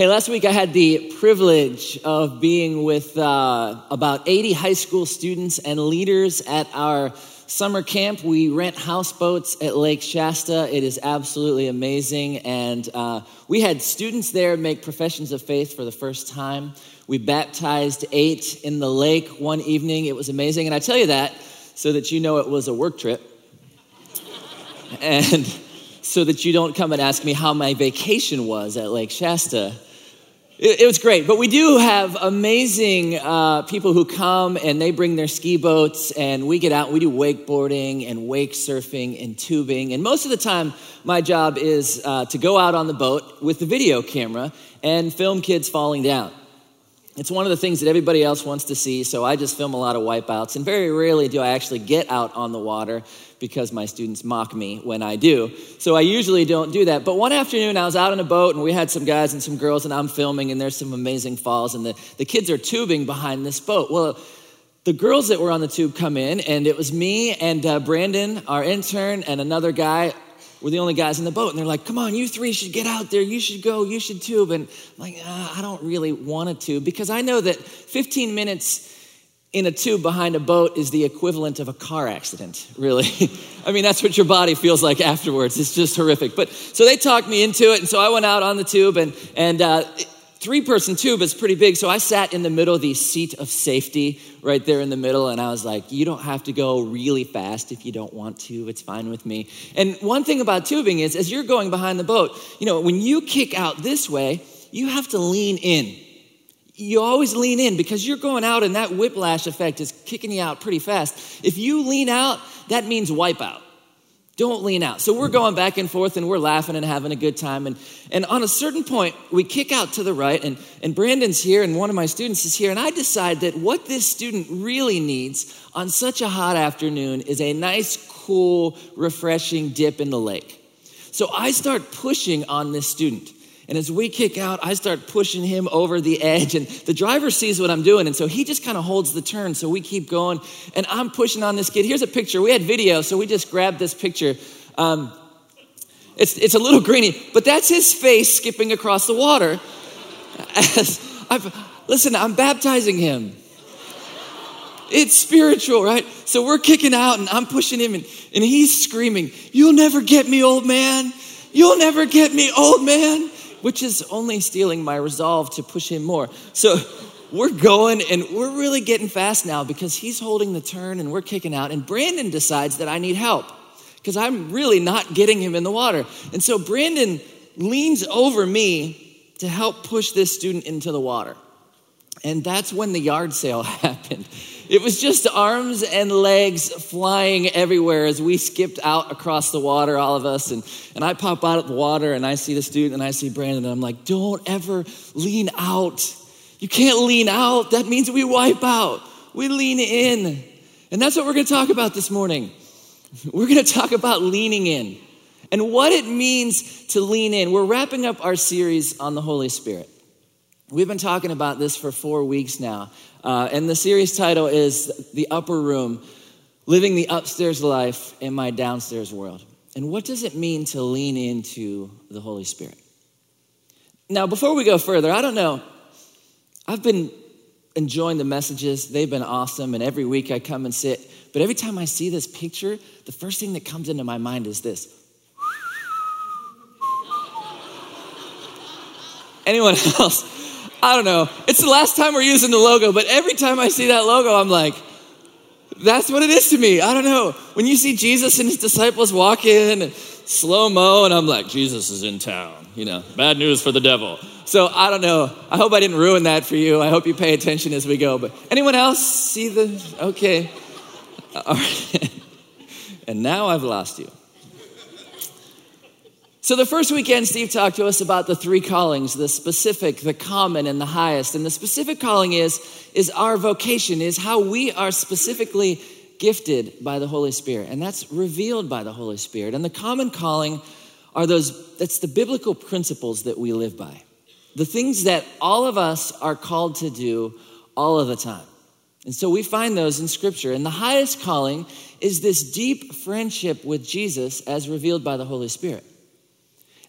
Hey, last week I had the privilege of being with uh, about 80 high school students and leaders at our summer camp. We rent houseboats at Lake Shasta. It is absolutely amazing. And uh, we had students there make professions of faith for the first time. We baptized eight in the lake one evening. It was amazing. And I tell you that so that you know it was a work trip. and so that you don't come and ask me how my vacation was at Lake Shasta it, was great. But we do have amazing uh, people who come and they bring their ski boats, and we get out we do wakeboarding and wake surfing and tubing. And most of the time, my job is uh, to go out on the boat with the video camera and film kids falling down. It's one of the things that everybody else wants to see, so I just film a lot of wipeouts. And very rarely do I actually get out on the water because my students mock me when I do. So I usually don't do that. But one afternoon, I was out on a boat and we had some guys and some girls, and I'm filming, and there's some amazing falls, and the, the kids are tubing behind this boat. Well, the girls that were on the tube come in, and it was me and uh, Brandon, our intern, and another guy we're the only guys in the boat. And they're like, come on, you three should get out there. You should go. You should tube. And I'm like, uh, I don't really want to tube because I know that 15 minutes in a tube behind a boat is the equivalent of a car accident, really. I mean, that's what your body feels like afterwards. It's just horrific. But so they talked me into it. And so I went out on the tube and, and, uh, three person tube is pretty big. So I sat in the middle, the seat of safety right there in the middle. And I was like, you don't have to go really fast if you don't want to. It's fine with me. And one thing about tubing is, as you're going behind the boat, you know, when you kick out this way, you have to lean in. You always lean in because you're going out and that whiplash effect is kicking you out pretty fast. If you lean out, that means wipe out. Don't lean out. So we're going back and forth and we're laughing and having a good time. And, and on a certain point, we kick out to the right, and, and Brandon's here, and one of my students is here. And I decide that what this student really needs on such a hot afternoon is a nice, cool, refreshing dip in the lake. So I start pushing on this student. And as we kick out, I start pushing him over the edge, and the driver sees what I'm doing. And so he just kind of holds the turn. So we keep going, and I'm pushing on this kid. Here's a picture. We had video, so we just grabbed this picture. Um, it's, it's a little greeny, but that's his face skipping across the water. As I've, listen, I'm baptizing him. It's spiritual, right? So we're kicking out, and I'm pushing him, and, and he's screaming, You'll never get me, old man. You'll never get me, old man which is only steeling my resolve to push him more. So we're going and we're really getting fast now because he's holding the turn and we're kicking out. And Brandon decides that I need help because I'm really not getting him in the water. And so Brandon leans over me to help push this student into the water. And that's when the yard sale happened. It was just arms and legs flying everywhere as we skipped out across the water, all of us. And, and I pop out of the water and I see the student and I see Brandon and I'm like, don't ever lean out. You can't lean out. That means we wipe out. We lean in. And that's what we're going to talk about this morning. We're going to talk about leaning in and what it means to lean in. We're wrapping up our series on the Holy Spirit. We've been talking about this for four weeks now. Uh, and the series title is The Upper Room Living the Upstairs Life in My Downstairs World. And what does it mean to lean into the Holy Spirit? Now, before we go further, I don't know. I've been enjoying the messages, they've been awesome. And every week I come and sit. But every time I see this picture, the first thing that comes into my mind is this. Anyone else? I don't know. It's the last time we're using the logo, but every time I see that logo, I'm like, that's what it is to me. I don't know. When you see Jesus and his disciples walk in slow mo, and I'm like, Jesus is in town. You know, bad news for the devil. So I don't know. I hope I didn't ruin that for you. I hope you pay attention as we go. But anyone else see the? Okay. All right. and now I've lost you. So, the first weekend, Steve talked to us about the three callings the specific, the common, and the highest. And the specific calling is, is our vocation, is how we are specifically gifted by the Holy Spirit. And that's revealed by the Holy Spirit. And the common calling are those, that's the biblical principles that we live by. The things that all of us are called to do all of the time. And so we find those in Scripture. And the highest calling is this deep friendship with Jesus as revealed by the Holy Spirit.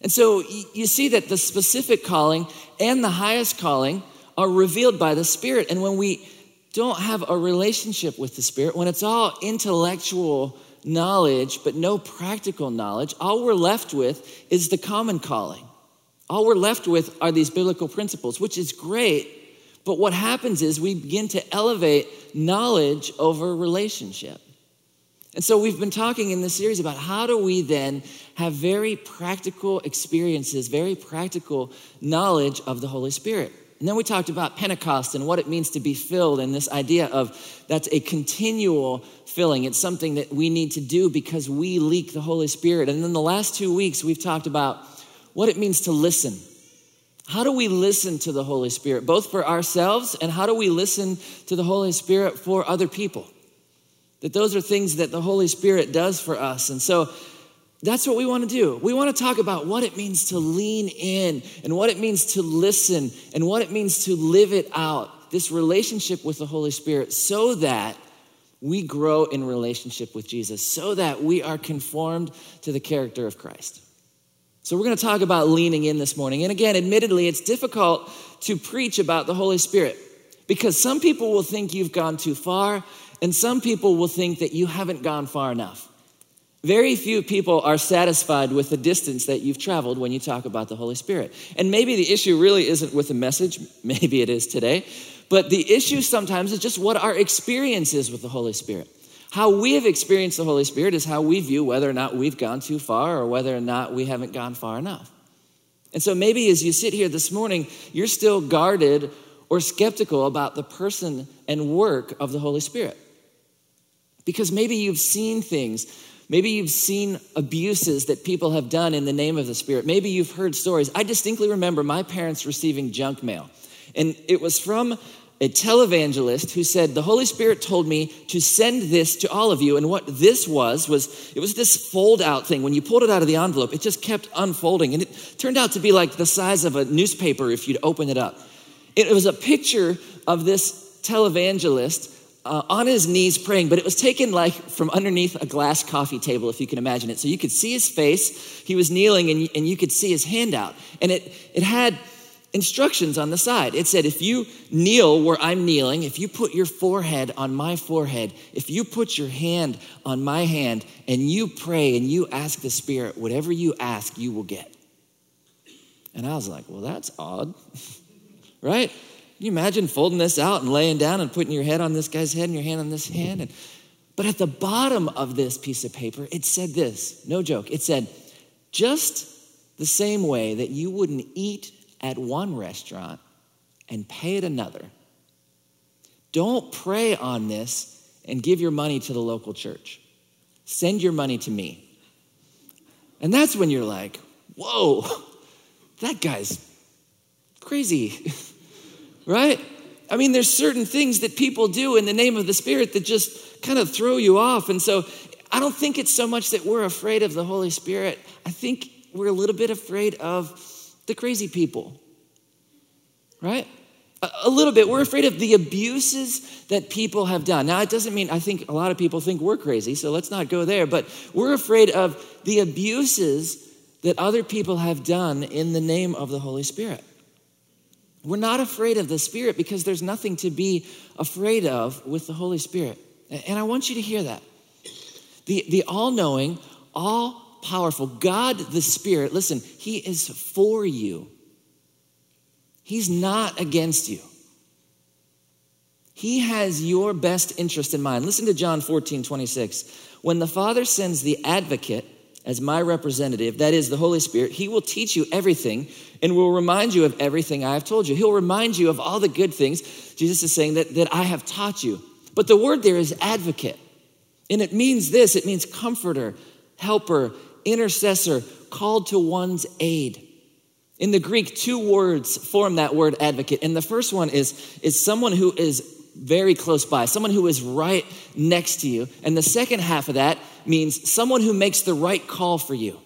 And so you see that the specific calling and the highest calling are revealed by the Spirit. And when we don't have a relationship with the Spirit, when it's all intellectual knowledge but no practical knowledge, all we're left with is the common calling. All we're left with are these biblical principles, which is great. But what happens is we begin to elevate knowledge over relationship. And so we've been talking in this series about how do we then have very practical experiences, very practical knowledge of the Holy Spirit. And then we talked about Pentecost and what it means to be filled, and this idea of that's a continual filling. It's something that we need to do because we leak the Holy Spirit. And then the last two weeks, we've talked about what it means to listen. How do we listen to the Holy Spirit, both for ourselves and how do we listen to the Holy Spirit for other people? That those are things that the Holy Spirit does for us. And so that's what we want to do. We want to talk about what it means to lean in and what it means to listen and what it means to live it out, this relationship with the Holy Spirit, so that we grow in relationship with Jesus, so that we are conformed to the character of Christ. So, we're going to talk about leaning in this morning. And again, admittedly, it's difficult to preach about the Holy Spirit because some people will think you've gone too far, and some people will think that you haven't gone far enough. Very few people are satisfied with the distance that you've traveled when you talk about the Holy Spirit. And maybe the issue really isn't with the message, maybe it is today, but the issue sometimes is just what our experience is with the Holy Spirit. How we have experienced the Holy Spirit is how we view whether or not we've gone too far or whether or not we haven't gone far enough. And so maybe as you sit here this morning, you're still guarded or skeptical about the person and work of the Holy Spirit. Because maybe you've seen things. Maybe you've seen abuses that people have done in the name of the Spirit. Maybe you've heard stories. I distinctly remember my parents receiving junk mail. And it was from a televangelist who said, The Holy Spirit told me to send this to all of you. And what this was, was it was this fold out thing. When you pulled it out of the envelope, it just kept unfolding. And it turned out to be like the size of a newspaper if you'd open it up. It was a picture of this televangelist uh, on his knees praying, but it was taken like from underneath a glass coffee table, if you can imagine it. So you could see his face. He was kneeling, and, and you could see his hand out. And it, it had instructions on the side. It said, if you kneel where I'm kneeling, if you put your forehead on my forehead, if you put your hand on my hand, and you pray and you ask the Spirit, whatever you ask, you will get. And I was like, well, that's odd, right? Can you imagine folding this out and laying down and putting your head on this guy's head and your hand on this hand? And, but at the bottom of this piece of paper, it said this no joke. It said, just the same way that you wouldn't eat at one restaurant and pay at another. Don't pray on this and give your money to the local church. Send your money to me. And that's when you're like, whoa, that guy's crazy, right? I mean, there's certain things that people do in the name of the Spirit that just kind of throw you off. And so I don't think it's so much that we're afraid of the Holy Spirit. I think we're a little bit afraid of the crazy people, right? A, little bit. We're afraid of the abuses that people have done. Now, it doesn't mean I think a lot of people think we're crazy, so let's not go there, but we're afraid of the abuses that other people have done in the name of the Holy Spirit. We're not afraid of the Spirit because there's nothing to be afraid of with the Holy Spirit. And I want you to hear that. The, the all knowing, all powerful. God the Spirit, listen, He is for you. He's not against you. He has your best interest in mind. Listen to John 14, 26. When the Father sends the advocate as my representative, that is the Holy Spirit, he will teach you everything and will remind you of everything I have told you. He'll remind you of all the good things. Jesus is saying that, that I have taught you. But the word there is advocate. And it means this it means comforter, helper, intercessor, called to one's aid. In the Greek, two words form that word advocate. And the first one is, is someone who is very close by, someone who is right next to you. And the second half of that means someone who makes the right call for you.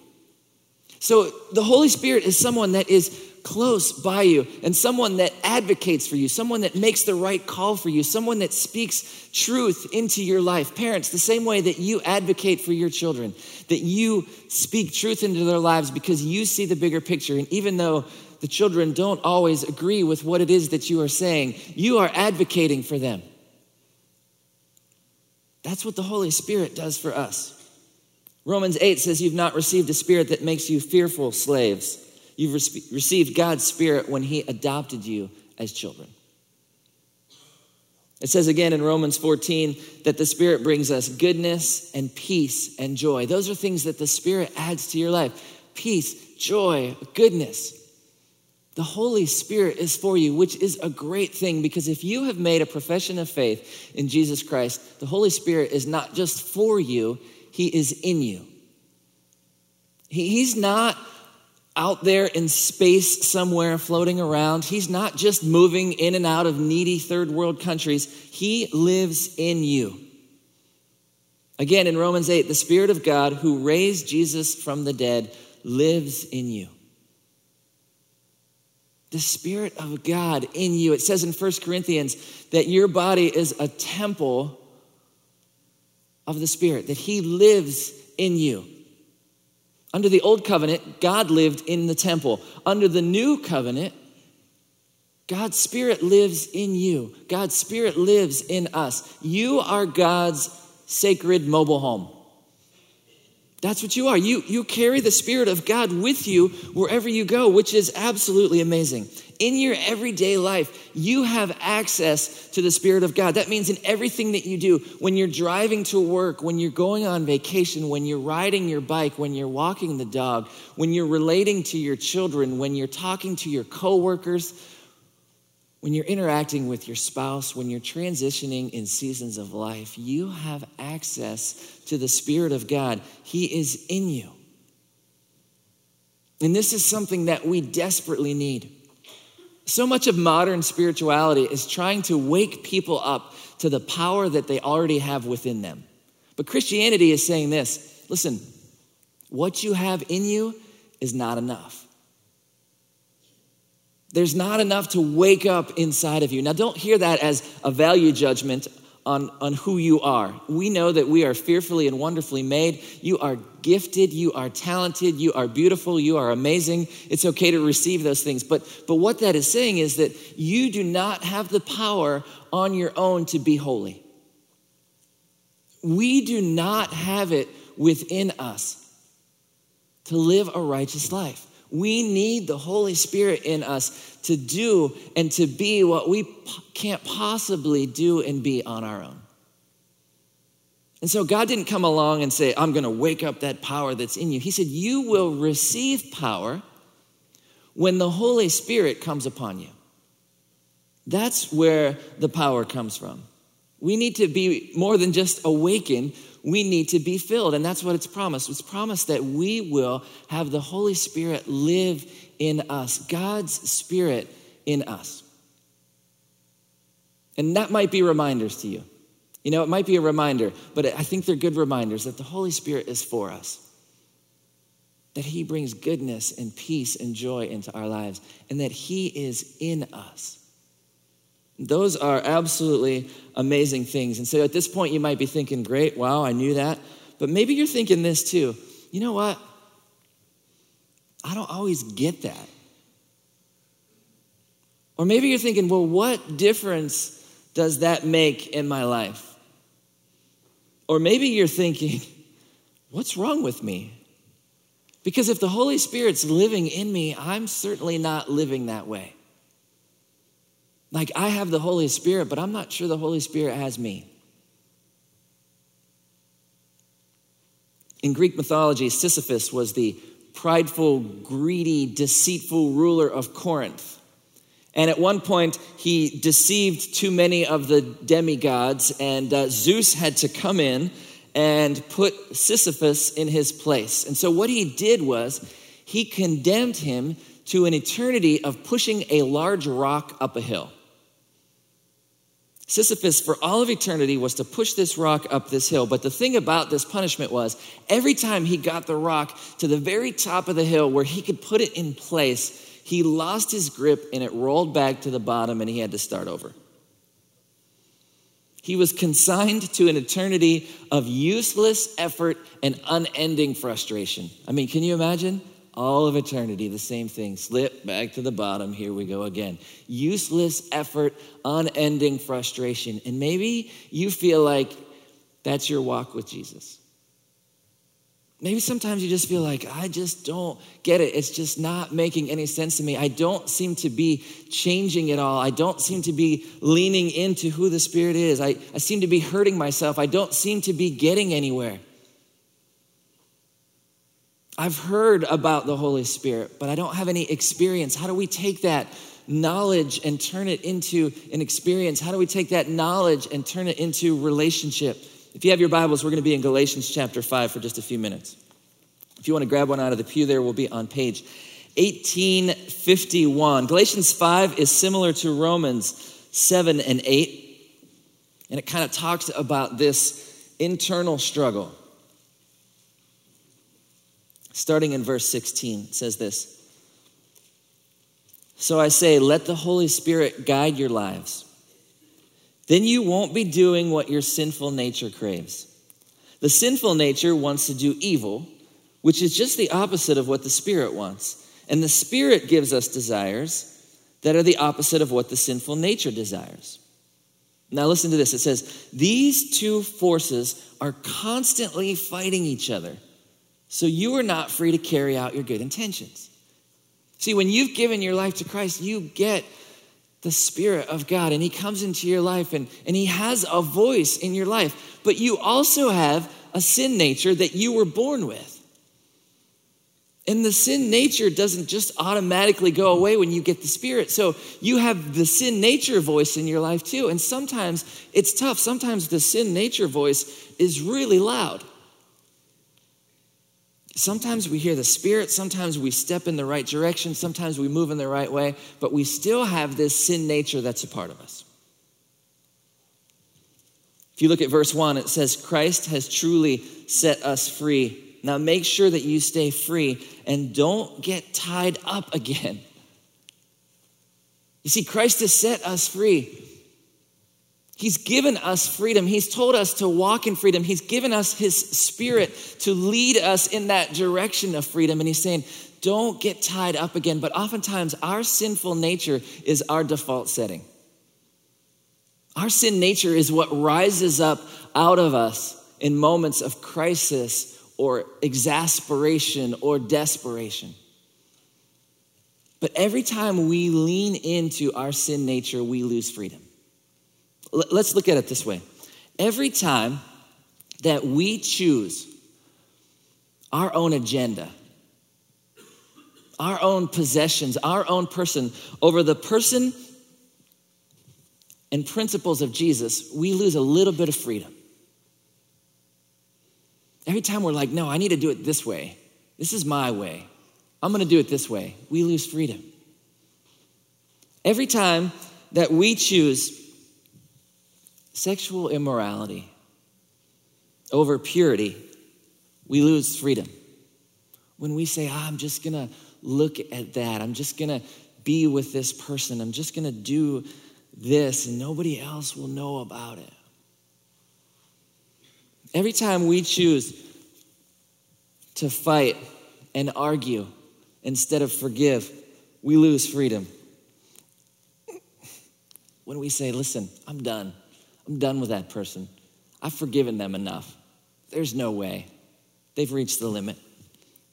So the Holy Spirit is someone that is close by you and someone that advocates for you, someone that makes the right call for you, someone that speaks truth into your life. Parents, the same way that you advocate for your children, that you speak truth into their lives because you see the bigger picture. And even though the children don't always agree with what it is that you are saying, you are advocating for them. That's what the Holy Spirit does for us. Romans 8 says, You've not received a spirit that makes you fearful slaves. You've re- received God's spirit when He adopted you as children. It says again in Romans 14 that the Spirit brings us goodness and peace and joy. Those are things that the Spirit adds to your life peace, joy, goodness. The Holy Spirit is for you, which is a great thing because if you have made a profession of faith in Jesus Christ, the Holy Spirit is not just for you, He is in you. He, he's not out there in space somewhere floating around. He's not just moving in and out of needy third world countries, He lives in you. Again, in Romans 8, the Spirit of God who raised Jesus from the dead lives in you the Spirit of God in you. It says in 1 Corinthians that your body is a temple of the Spirit, that He lives in you. Under the old covenant, God lived in the temple. Under the new covenant, God's Spirit lives in you. God's Spirit lives in us. You are God's sacred mobile home. That's what you are. You, you carry the Spirit of God with you wherever you go, which is absolutely amazing. In your everyday life, you have access to the Spirit of God. That means in everything that you do, when you're driving to work, when you're going on vacation, when you're riding your bike, when you're walking the dog, when you're relating to your children, when you're talking to your coworkers, when you're interacting with your spouse, when you're transitioning in seasons of life, you have access to the Spirit of God. He is in you. And this is something that we desperately need. So much of modern spirituality is trying to wake people up to the power that they already have within them. But Christianity is saying this listen, what you have in you is not enough. There's not enough to wake up inside of you. Now, don't hear that as a value judgment on, on who you are. We know that we are fearfully and wonderfully made. You are gifted, you are talented, you are beautiful, you are amazing. It's okay to receive those things. But, but what that is saying is that you do not have the power on your own to be holy. We do not have it within us to live a righteous life. We need the Holy Spirit in us to do and to be what we can't possibly do and be on our own. And so God didn't come along and say, I'm going to wake up that power that's in you. He said, You will receive power when the Holy Spirit comes upon you. That's where the power comes from. We need to be more than just awakened, we need to be filled. And that's what it's promised. It's promised that we will have the Holy Spirit live in us, God's Spirit in us. And that might be reminders to you. You know, it might be a reminder, but I think they're good reminders that the Holy Spirit is for us. That He brings goodness and peace and joy into our lives, and that He is in us. Those are absolutely amazing things. And so at this point, you might be thinking, great, wow, I knew that. But maybe you're thinking this too. You know what? I don't always get that. Or maybe you're thinking, well, what difference does that make in my life? Or maybe you're thinking, what's wrong with me? Because if the Holy Spirit's living in me, I'm certainly not living that way. Like, I have the Holy Spirit, but I'm not sure the Holy Spirit has me. In Greek mythology, Sisyphus was the prideful, greedy, deceitful ruler of Corinth. And at one point, he deceived too many of the demigods, and uh, Zeus had to come in and put Sisyphus in his place. And so, what he did was, he condemned him to an eternity of pushing a large rock up a hill. Sisyphus, for all of eternity, was to push this rock up this hill. But the thing about this punishment was every time he got the rock to the very top of the hill where he could put it in place, he lost his grip and it rolled back to the bottom and he had to start over. He was consigned to an eternity of useless effort and unending frustration. I mean, can you imagine? All of eternity, the same thing. Slip back to the bottom. Here we go again. Useless effort, unending frustration. And maybe you feel like that's your walk with Jesus. Maybe sometimes you just feel like, I just don't get it. It's just not making any sense to me. I don't seem to be changing at all. I don't seem to be leaning into who the Spirit is. I, I seem to be hurting myself. I don't seem to be getting anywhere. I've heard about the Holy Spirit, but I don't have any experience. How do we take that knowledge and turn it into an experience? How do we take that knowledge and turn it into relationship? If you have your Bibles, we're going to be in Galatians chapter 5 for just a few minutes. If you want to grab one out of the pew there, we'll be on page 1851. Galatians 5 is similar to Romans 7 and 8, and it kind of talks about this internal struggle. Starting in verse 16, it says this So I say, let the Holy Spirit guide your lives then you won't be doing what your sinful nature craves. The sinful nature wants to do evil, which is just the opposite of what the Spirit wants. And the Spirit gives us desires that are the opposite of what the sinful nature desires. Now, listen to this. It says, These two forces are constantly fighting each other. So you are not free to carry out your good intentions. See, when you've given your life to Christ, you get the Spirit of God and He comes into your life and, and He has a voice in your life. But you also have a sin nature that you were born with. And the sin nature doesn't just automatically go away when you get the Spirit. So you have the sin nature voice in your life too. And sometimes it's tough. Sometimes the sin nature voice is really loud. Sometimes we hear the Spirit, sometimes we step in the right direction, sometimes we move in the right way, but we still have this sin nature that's a part of us. If you look at verse 1, it says, Christ has truly set us free. Now make sure that you stay free and don't get tied up again. You see, Christ has set us free. He's given us freedom. He's told us to walk in freedom. He's given us His Spirit to lead us in that direction of freedom. And He's saying, don't get tied up again. But oftentimes, our sinful nature is our default setting. Our sin nature is what rises up out of us in moments of crisis or exasperation or desperation. But every time we lean into our sin nature, we lose freedom. Let's look at it this way. Every time that we choose our own agenda, our own possessions, our own person over the person and principles of Jesus, we lose a little bit of freedom. Every time we're like, no, I need to do it this way. This is my way. I'm going to do it this way. We lose freedom. Every time that we choose sexual immorality over purity, we lose freedom. When we say, oh, I'm just gonna look at that, I'm just gonna be with this person, I'm just gonna do this, and nobody else will know about it. Every time we choose to fight and argue instead of forgive, we lose freedom. When we say, listen, I'm done. I'm done with that person. I've forgiven them enough. There's no way. They've reached the limit.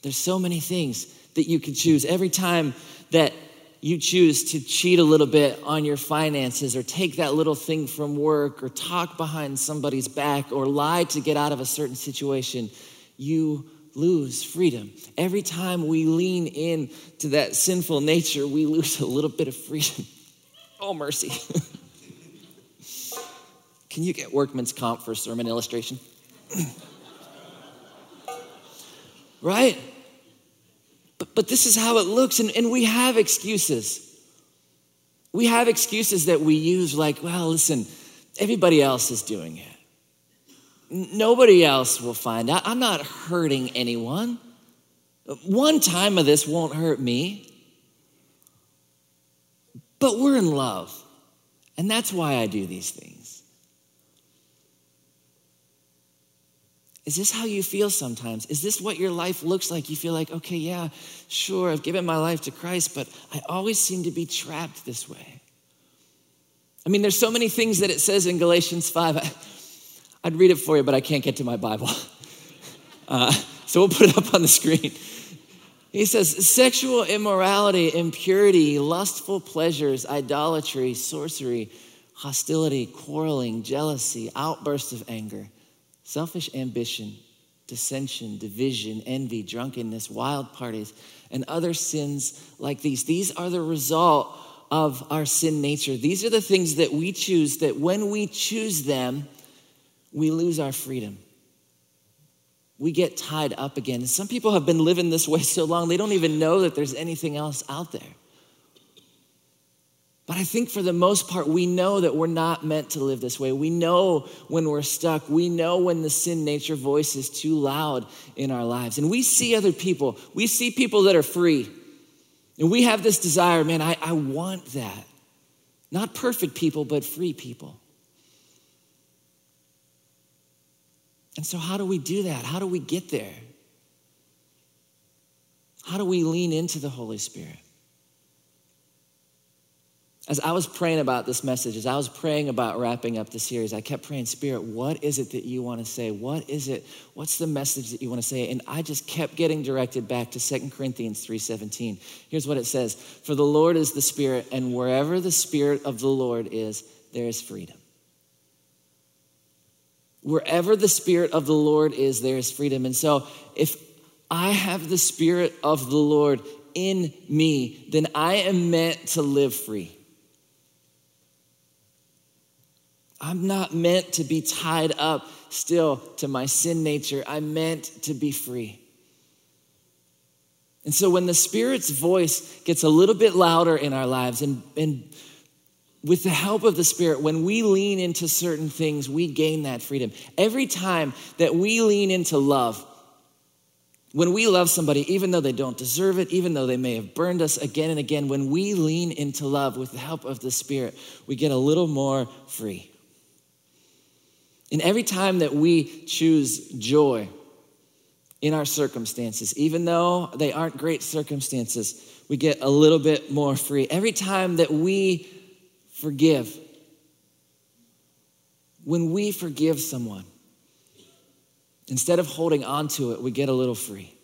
There's so many things that you could choose. Every time that you choose to cheat a little bit on your finances or take that little thing from work or talk behind somebody's back or lie to get out of a certain situation, you lose freedom. Every time we lean in to that sinful nature, we lose a little bit of freedom. oh, mercy. Can you get workman's comp for sermon illustration? right? But, but this is how it looks, and, and we have excuses. We have excuses that we use, like, well, listen, everybody else is doing it. Nobody else will find out. I'm not hurting anyone. One time of this won't hurt me. but we're in love. And that's why I do these things. Is this how you feel sometimes? Is this what your life looks like? You feel like, okay, yeah, sure, I've given my life to Christ, but I always seem to be trapped this way. I mean, there's so many things that it says in Galatians 5. I, would read it for you, but I can't get to my Bible. Uh, so we'll put it up on the screen. He says sexual immorality, impurity, lustful pleasures, idolatry, sorcery, hostility, quarreling, jealousy, outbursts of anger selfish ambition, dissension, division, envy, drunkenness, wild parties, and other sins like these. These are the result of our sin nature. These are the things that we choose, that when we choose them, we lose our freedom. We get tied up again. some people have been living this way so long, they don't even know that there's anything else out there. But I think for the most part, we know that we're not meant to live this way. We know when we're stuck. We know when the sin nature voice is too loud in our lives. And we see other people, we see people that are free. And we have this desire, man, I, I want that. Not perfect people, but free people. And so, how do we do that? How do we get there? How do we lean into the Holy Spirit? As I was praying about this message, as I was praying about wrapping up the series, I kept praying, Spirit, what is it that you want to say? What is it? What's the message that you want to say? And I just kept getting directed back to 2 Corinthians 3:17. Here's what it says: For the Lord is the Spirit, and wherever the Spirit of the Lord is, there is freedom. Wherever the Spirit of the Lord is, there is freedom. And so if I have the Spirit of the Lord in me, then I am meant to live free. I'm not meant to be tied up still to my sin nature. I'm meant to be free. And so when the Spirit's voice gets a little bit louder in our lives, and, and with the help of the Spirit, when we lean into certain things, we gain that freedom. Every time that we lean into love, when we love somebody, even though they don't deserve it, even though they may have burned us again and again, when we lean into love with the help of the Spirit, we get a little more free. And every time that we choose joy in our circumstances, even though they aren't great circumstances, we get a little bit more free. Every time that we forgive, when we forgive someone, instead of holding on to it, we get a little free.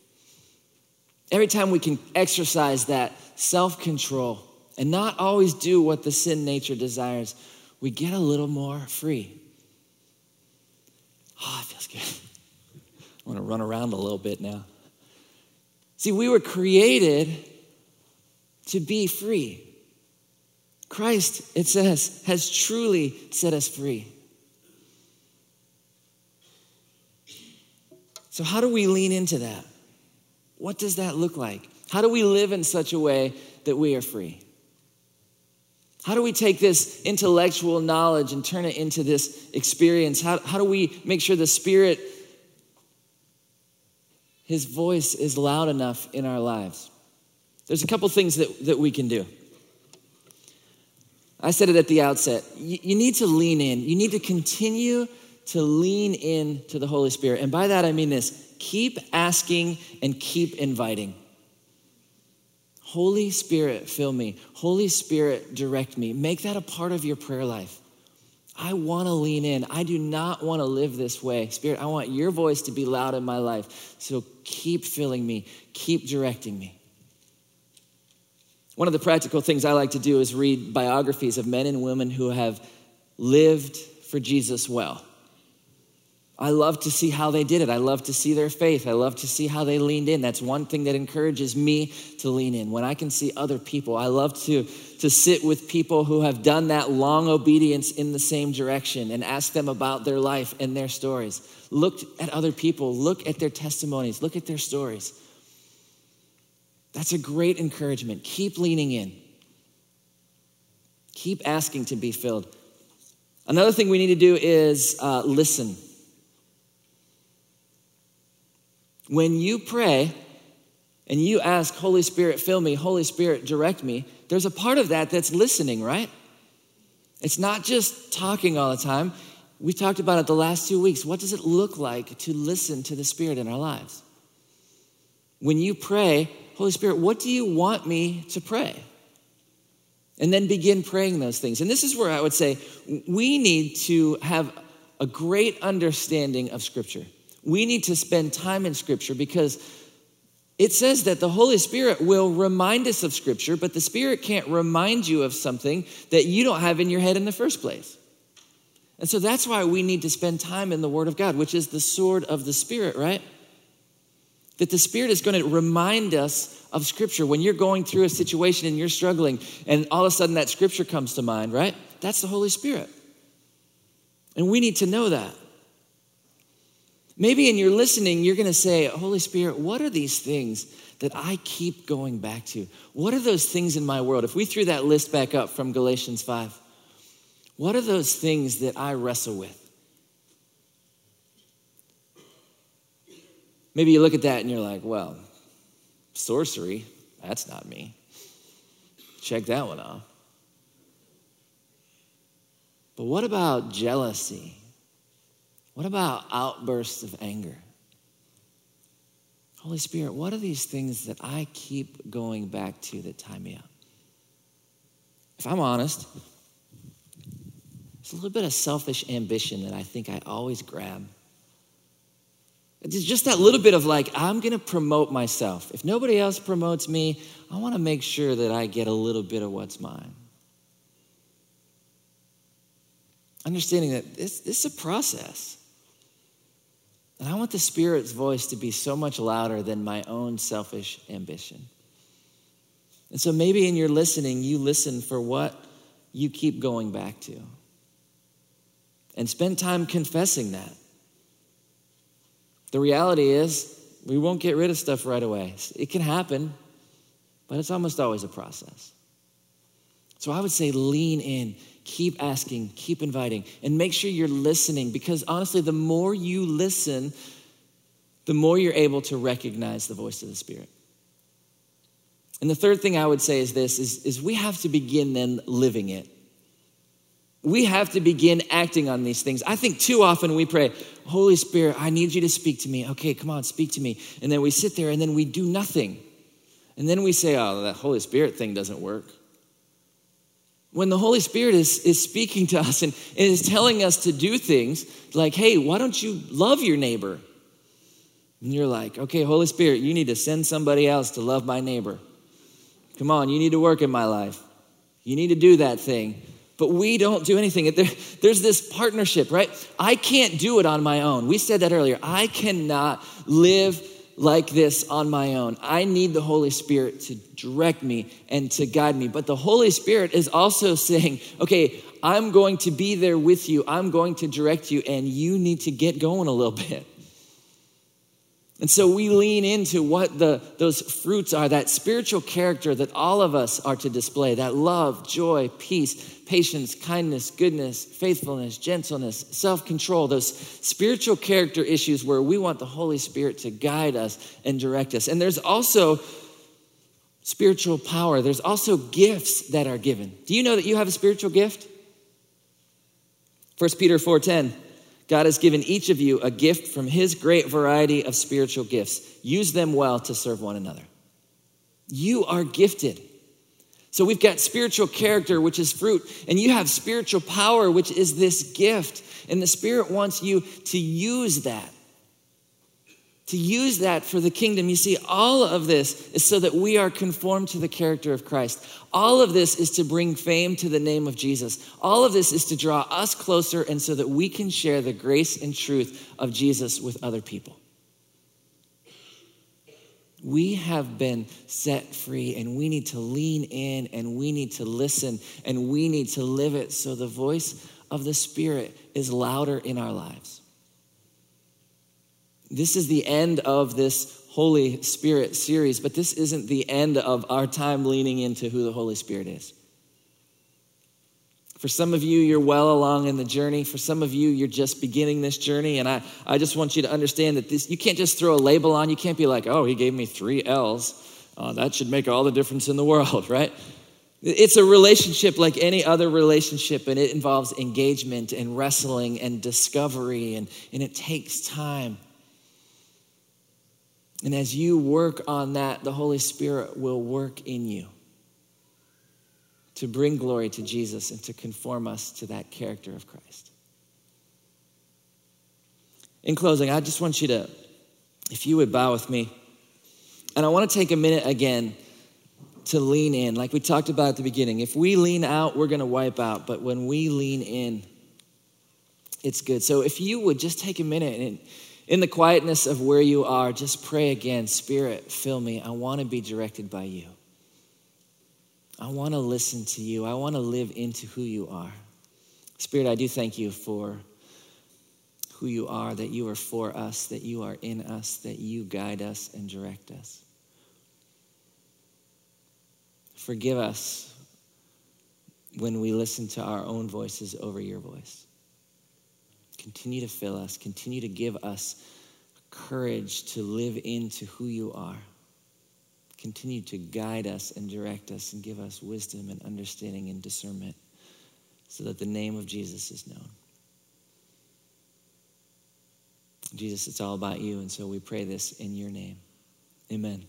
Every time we can exercise that self control and not always do what the sin nature desires, we get a little more free. Oh, it feels good. I want to run around a little bit now. See, we were created to be free. Christ, it says, has truly set us free. So, how do we lean into that? What does that look like? How do we live in such a way that we are free? How do we take this intellectual knowledge and turn it into this experience? How, how do we make sure the Spirit, His voice is loud enough in our lives? There's a couple things that, that we can do. I said it at the outset. You, you need to lean in. You need to continue to lean in to the Holy Spirit. And by that, I mean this keep asking and keep inviting. Holy Spirit, fill me. Holy Spirit, direct me. Make that a part of your prayer life. I want to lean in. I do not want to live this way. Spirit, I want your voice to be loud in my life. So keep filling me, keep directing me. One of the practical things I like to do is read biographies of men and women who have lived for Jesus well. I love to see how they did it. I love to see their faith. I love to see how they leaned in. That's one thing that encourages me to lean in. When I can see other people, I love to, to sit with people who have done that long obedience in the same direction and ask them about their life and their stories. Look at other people, look at their testimonies, look at their stories. That's a great encouragement. Keep leaning in, keep asking to be filled. Another thing we need to do is uh, listen. When you pray and you ask, Holy Spirit, fill me, Holy Spirit, direct me, there's a part of that that's listening, right? It's not just talking all the time. We talked about it the last two weeks. What does it look like to listen to the Spirit in our lives? When you pray, Holy Spirit, what do you want me to pray? And then begin praying those things. And this is where I would say we need to have a great understanding of Scripture. We need to spend time in Scripture because it says that the Holy Spirit will remind us of Scripture, but the Spirit can't remind you of something that you don't have in your head in the first place. And so that's why we need to spend time in the Word of God, which is the sword of the Spirit, right? That the Spirit is going to remind us of Scripture. When you're going through a situation and you're struggling, and all of a sudden that Scripture comes to mind, right? That's the Holy Spirit. And we need to know that. Maybe in your listening, you're going to say, Holy Spirit, what are these things that I keep going back to? What are those things in my world? If we threw that list back up from Galatians 5, what are those things that I wrestle with? Maybe you look at that and you're like, well, sorcery, that's not me. Check that one off. But what about jealousy? What about outbursts of anger? Holy Spirit, what are these things that I keep going back to that tie me up? If I'm honest, it's a little bit of selfish ambition that I think I always grab. It's just that little bit of like, I'm going to promote myself. If nobody else promotes me, I want to make sure that I get a little bit of what's mine. Understanding that this, this is a process. And I want the Spirit's voice to be so much louder than my own selfish ambition. And so maybe in your listening, you listen for what you keep going back to. And spend time confessing that. The reality is, we won't get rid of stuff right away. It can happen, but it's almost always a process. So I would say lean in, keep asking, keep inviting, and make sure you're listening because honestly, the more you listen, the more you're able to recognize the voice of the Spirit. And the third thing I would say is this is, is we have to begin then living it. We have to begin acting on these things. I think too often we pray, Holy Spirit, I need you to speak to me. Okay, come on, speak to me. And then we sit there and then we do nothing. And then we say, oh, that Holy Spirit thing doesn't work. When the Holy Spirit is, is speaking to us and, and is telling us to do things like, hey, why don't you love your neighbor? And you're like, okay, Holy Spirit, you need to send somebody else to love my neighbor. Come on, you need to work in my life. You need to do that thing. But we don't do anything. There, there's this partnership, right? I can't do it on my own. We said that earlier. I cannot live like this on my own. I need the Holy Spirit to direct me and to guide me. But the Holy Spirit is also saying, okay, I'm going to be there with you, I'm going to direct you, and you need to get going a little bit. And so we lean into what the, those fruits are, that spiritual character that all of us are to display that love, joy, peace, patience, kindness, goodness, faithfulness, gentleness, self control, those spiritual character issues where we want the Holy Spirit to guide us and direct us. And there's also spiritual power, there's also gifts that are given. Do you know that you have a spiritual gift? 1 Peter 4:10 God has given each of you a gift from his great variety of spiritual gifts. Use them well to serve one another. You are gifted. So we've got spiritual character, which is fruit, and you have spiritual power, which is this gift. And the Spirit wants you to use that. To use that for the kingdom. You see, all of this is so that we are conformed to the character of Christ. All of this is to bring fame to the name of Jesus. All of this is to draw us closer and so that we can share the grace and truth of Jesus with other people. We have been set free and we need to lean in and we need to listen and we need to live it so the voice of the Spirit is louder in our lives. This is the end of this Holy Spirit series, but this isn't the end of our time leaning into who the Holy Spirit is. For some of you, you're well along in the journey. For some of you, you're just beginning this journey. And I, I just want you to understand that this, you can't just throw a label on. You can't be like, oh, he gave me three L's. Uh, that should make all the difference in the world, right? It's a relationship like any other relationship, and it involves engagement and wrestling and discovery, and, and it takes time. And as you work on that, the Holy Spirit will work in you to bring glory to Jesus and to conform us to that character of Christ. In closing, I just want you to, if you would bow with me, and I want to take a minute again to lean in. Like we talked about at the beginning, if we lean out, we're going to wipe out. But when we lean in, it's good. So if you would just take a minute and in the quietness of where you are, just pray again Spirit, fill me. I want to be directed by you. I want to listen to you. I want to live into who you are. Spirit, I do thank you for who you are, that you are for us, that you are in us, that you guide us and direct us. Forgive us when we listen to our own voices over your voice. Continue to fill us, continue to give us courage to live into who you are. Continue to guide us and direct us and give us wisdom and understanding and discernment so that the name of Jesus is known. Jesus, it's all about you, and so we pray this in your name. Amen.